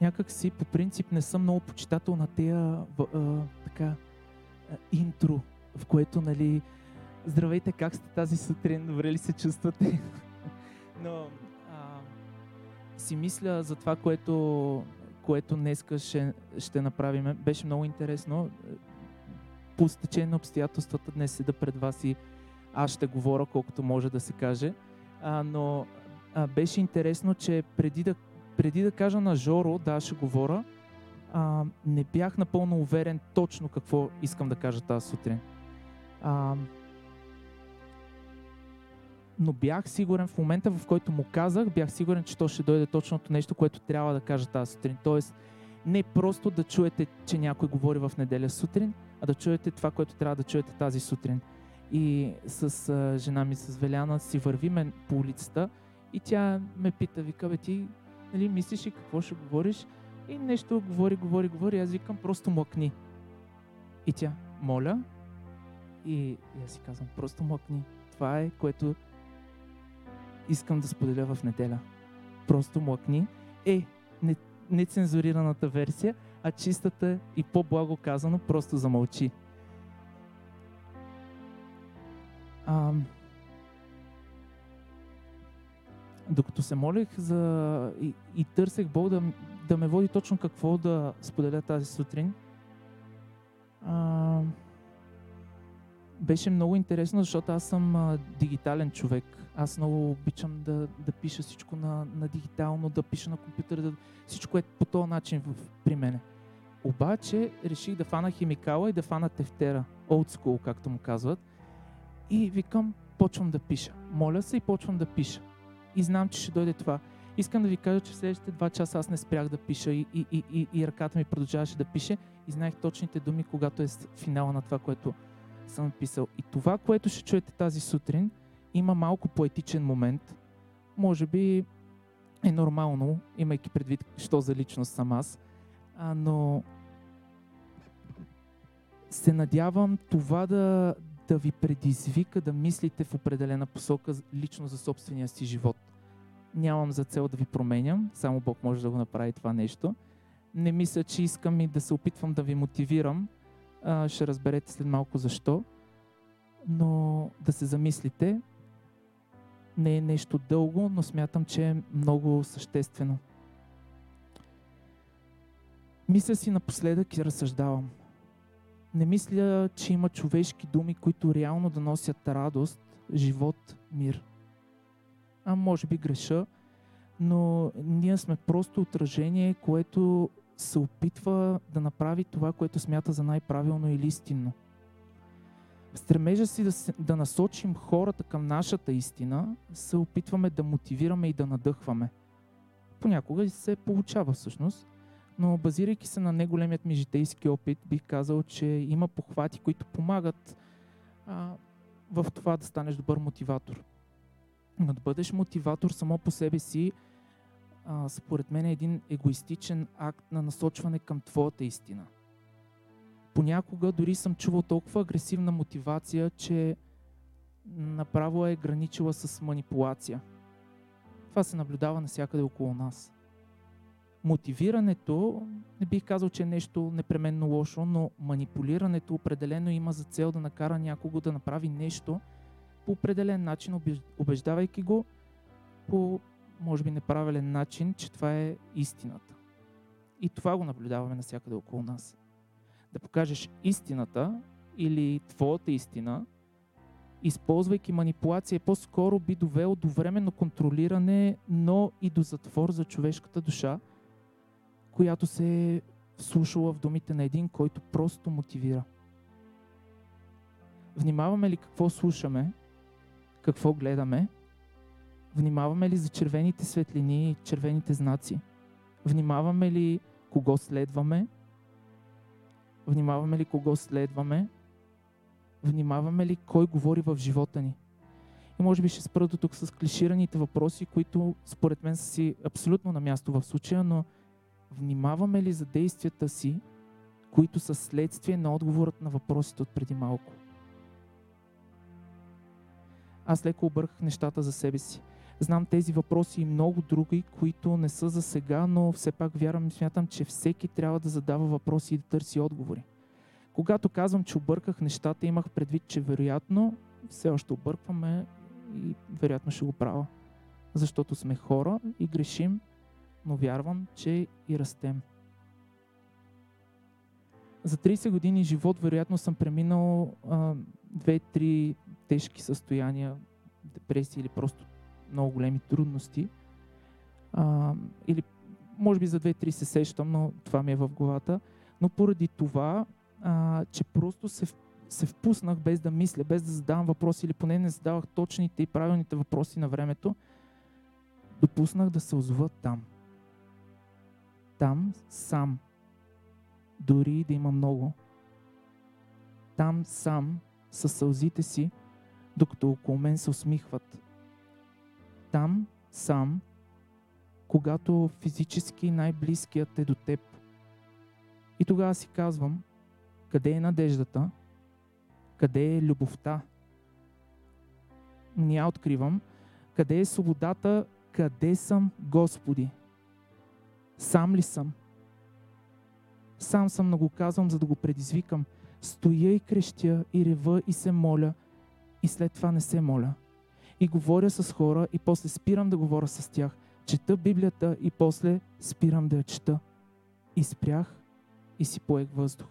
някак си по принцип не съм много почитател на тея а, така, а, интро, в което, нали, здравейте, как сте тази сутрин, добре ли се чувствате? Но а, си мисля за това, което, което днеска ще, ще направим. Беше много интересно. По стечение на обстоятелствата днес седа пред вас и аз ще говоря колкото може да се каже. А, но а, беше интересно, че преди да, преди да кажа на Жоро, да, ще говоря, а, не бях напълно уверен точно какво искам да кажа тази сутрин. А, но бях сигурен в момента, в който му казах, бях сигурен, че то ще дойде точното нещо, което трябва да кажа тази сутрин. Тоест, не просто да чуете, че някой говори в неделя сутрин, а да чуете това, което трябва да чуете тази сутрин. И с а, жена ми, с Веляна, си вървиме по улицата и тя ме пита, вика, бе ти, нали, мислиш и какво ще говориш? И нещо говори, говори, говори, аз викам, просто млъкни. И тя, моля, и, и аз си казвам, просто млъкни. Това е, което искам да споделя в неделя. Просто млъкни. Е, не, нецензурираната версия, а чистата и по-благо казано, просто замълчи. А, докато се молих за, и, и търсех Бог да, да ме води точно какво да споделя тази сутрин, а, беше много интересно, защото аз съм а, дигитален човек. Аз много обичам да, да пиша всичко на, на дигитално, да пиша на компютъра, да, всичко е по този начин в, при мене. Обаче реших да фана химикала и да фана тефтера, old school, както му казват. И викам, почвам да пиша. Моля се и почвам да пиша. И знам, че ще дойде това. Искам да ви кажа, че в следващите два часа аз не спрях да пиша и, и, и, и, и ръката ми продължаваше да пише и знаех точните думи, когато е финала на това, което съм написал. И това, което ще чуете тази сутрин, има малко поетичен момент. Може би е нормално, имайки предвид, що за личност съм аз. А, но се надявам това да, да ви предизвика да мислите в определена посока лично за собствения си живот. Нямам за цел да ви променям, само Бог може да го направи това нещо. Не мисля, че искам и да се опитвам да ви мотивирам, а, ще разберете след малко защо. Но да се замислите, не е нещо дълго, но смятам, че е много съществено. Мисля си напоследък и разсъждавам. Не мисля, че има човешки думи, които реално да носят радост, живот, мир. А може би греша, но ние сме просто отражение, което се опитва да направи това, което смята за най-правилно или истинно. Стремежа си да, да насочим хората към нашата истина, се опитваме да мотивираме и да надъхваме. Понякога се получава всъщност, но базирайки се на неголемият ми житейски опит, бих казал, че има похвати, които помагат а, в това да станеш добър мотиватор. Но да бъдеш мотиватор само по себе си а, според мен е един егоистичен акт на насочване към твоята истина. Понякога дори съм чувал толкова агресивна мотивация, че направо е граничила с манипулация. Това се наблюдава навсякъде около нас. Мотивирането, не бих казал, че е нещо непременно лошо, но манипулирането определено има за цел да накара някого да направи нещо по определен начин, убеждавайки го по може би неправилен начин, че това е истината. И това го наблюдаваме навсякъде около нас. Да покажеш истината или твоята истина, използвайки манипулация, по-скоро би довело до временно контролиране, но и до затвор за човешката душа, която се е вслушала в думите на един, който просто мотивира. Внимаваме ли какво слушаме, какво гледаме, Внимаваме ли за червените светлини и червените знаци? Внимаваме ли кого следваме? Внимаваме ли кого следваме? Внимаваме ли кой говори в живота ни? И може би ще спра до тук с клишираните въпроси, които според мен са си абсолютно на място в случая, но внимаваме ли за действията си, които са следствие на отговорът на въпросите от преди малко? Аз леко обърках нещата за себе си Знам тези въпроси и много други, които не са за сега, но все пак вярвам и смятам, че всеки трябва да задава въпроси и да търси отговори. Когато казвам, че обърках нещата, имах предвид, че вероятно все още объркваме и вероятно ще го правя. Защото сме хора и грешим, но вярвам, че и растем. За 30 години живот вероятно съм преминал две-три тежки състояния, депресия или просто много големи трудности. А, или може би за 2-3 се сещам, но това ми е в главата. Но поради това, а, че просто се, се впуснах без да мисля, без да задавам въпроси или поне не задавах точните и правилните въпроси на времето, допуснах да се озова там. Там сам. Дори да има много. Там сам, със сълзите си, докато около мен се усмихват там сам, когато физически най-близкият е до теб. И тогава си казвам, къде е надеждата, къде е любовта. Не откривам, къде е свободата, къде съм, Господи. Сам ли съм? Сам съм, но го казвам, за да го предизвикам. Стоя и крещя, и рева, и се моля, и след това не се моля и говоря с хора и после спирам да говоря с тях. Чета Библията и после спирам да я чета. И спрях и си поех въздух.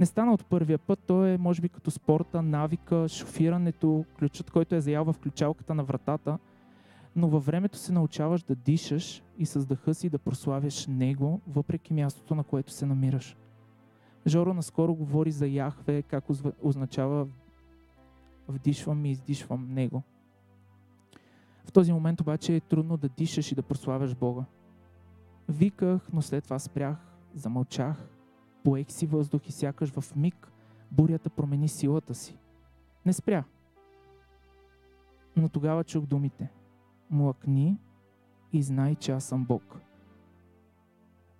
Не стана от първия път, то е може би като спорта, навика, шофирането, ключът, който е заял в включалката на вратата, но във времето се научаваш да дишаш и с дъха си да прославяш Него, въпреки мястото, на което се намираш. Жоро наскоро говори за Яхве, как означава вдишвам и издишвам Него. В този момент обаче е трудно да дишаш и да прославяш Бога. Виках, но след това спрях, замълчах, поех си въздух и сякаш в миг бурята промени силата си. Не спря. Но тогава чух думите. Млъкни и знай, че аз съм Бог.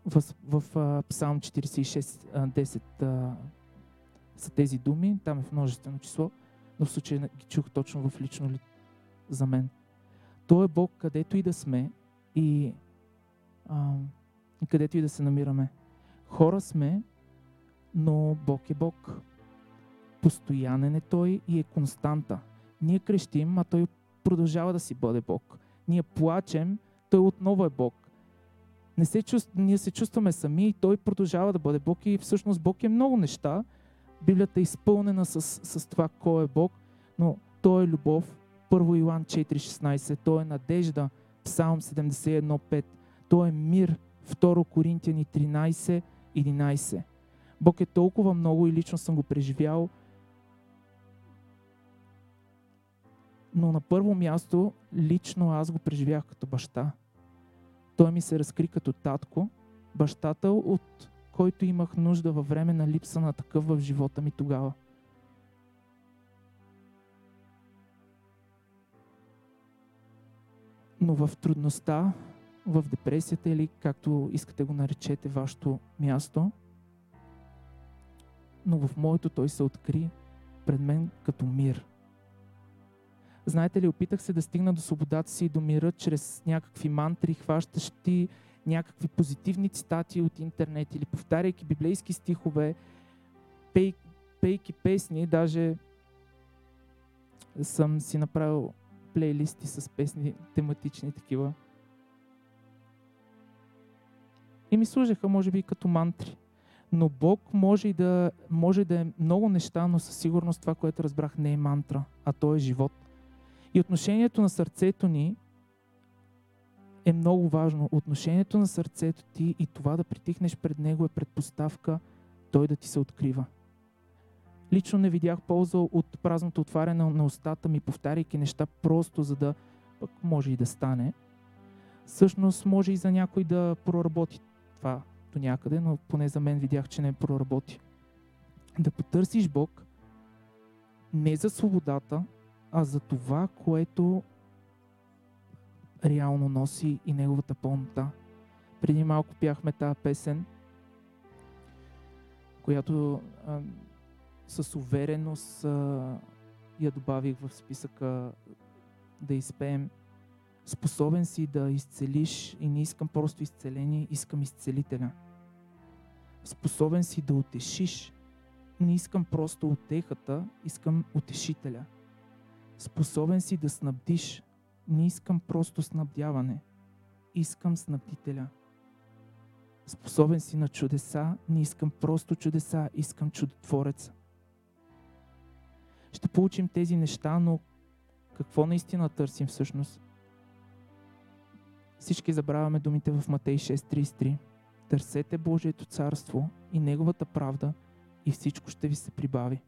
В, в, в Псалм 46.10 са тези думи, там е в множествено число – но в случая ги чух точно в лично ли за мен. Той е Бог, където и да сме и, а, където и да се намираме. Хора сме, но Бог е Бог. Постоянен е Той и е константа. Ние крещим, а Той продължава да си бъде Бог. Ние плачем, Той отново е Бог. Не се чувств... Ние се чувстваме сами и Той продължава да бъде Бог и всъщност Бог е много неща, Библията е изпълнена с, с това кой е Бог, но Той е любов. 1 Иоанн 4.16. Той е надежда. Псалм 71.5. Той е мир. 2 Коринтияни 13.11. Бог е толкова много и лично съм го преживял. Но на първо място, лично аз го преживях като баща. Той ми се разкри като татко, бащата от който имах нужда във време на липса на такъв в живота ми тогава. Но в трудността, в депресията или както искате го наречете вашето място, но в моето той се откри пред мен като мир. Знаете ли, опитах се да стигна до свободата си и до мира чрез някакви мантри, хващащи някакви позитивни цитати от интернет или повтаряйки библейски стихове, пей, пейки песни, даже съм си направил плейлисти с песни, тематични такива. И ми служаха, може би, като мантри. Но Бог може и да, може да е много неща, но със сигурност това, което разбрах, не е мантра, а то е живот. И отношението на сърцето ни е много важно. Отношението на сърцето ти и това да притихнеш пред него е предпоставка той да ти се открива. Лично не видях полза от празното отваряне на устата ми, повтаряйки неща просто за да пък може и да стане. Всъщност може и за някой да проработи това до някъде, но поне за мен видях, че не проработи. Да потърсиш Бог не за свободата, а за това, което реално носи и неговата пълнота. Преди малко пяхме тази песен, която а, с увереност а, я добавих в списъка да изпеем. Способен си да изцелиш и не искам просто изцеление, искам изцелителя. Способен си да утешиш. Не искам просто утехата, искам утешителя. Способен си да снабдиш. Не искам просто снабдяване. Искам снабдителя. Способен си на чудеса, не искам просто чудеса, искам чудотвореца. Ще получим тези неща, но какво наистина търсим всъщност? Всички забравяме думите в Матей 6.33. Търсете Божието царство и Неговата правда и всичко ще ви се прибави.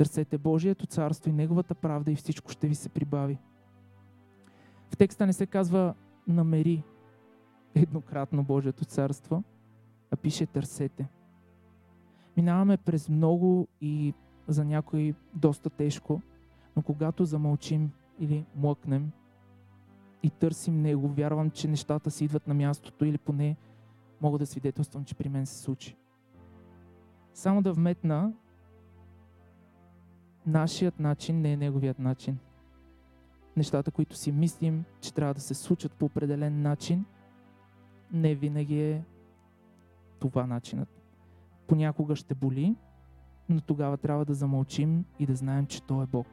Търсете Божието царство и Неговата правда и всичко ще ви се прибави. В текста не се казва намери еднократно Божието царство, а пише търсете. Минаваме през много и за някой доста тежко, но когато замълчим или млъкнем и търсим Него, вярвам, че нещата си идват на мястото или поне мога да свидетелствам, че при мен се случи. Само да вметна, нашият начин не е Неговият начин. Нещата, които си мислим, че трябва да се случат по определен начин, не винаги е това начинът. Понякога ще боли, но тогава трябва да замълчим и да знаем, че Той е Бог.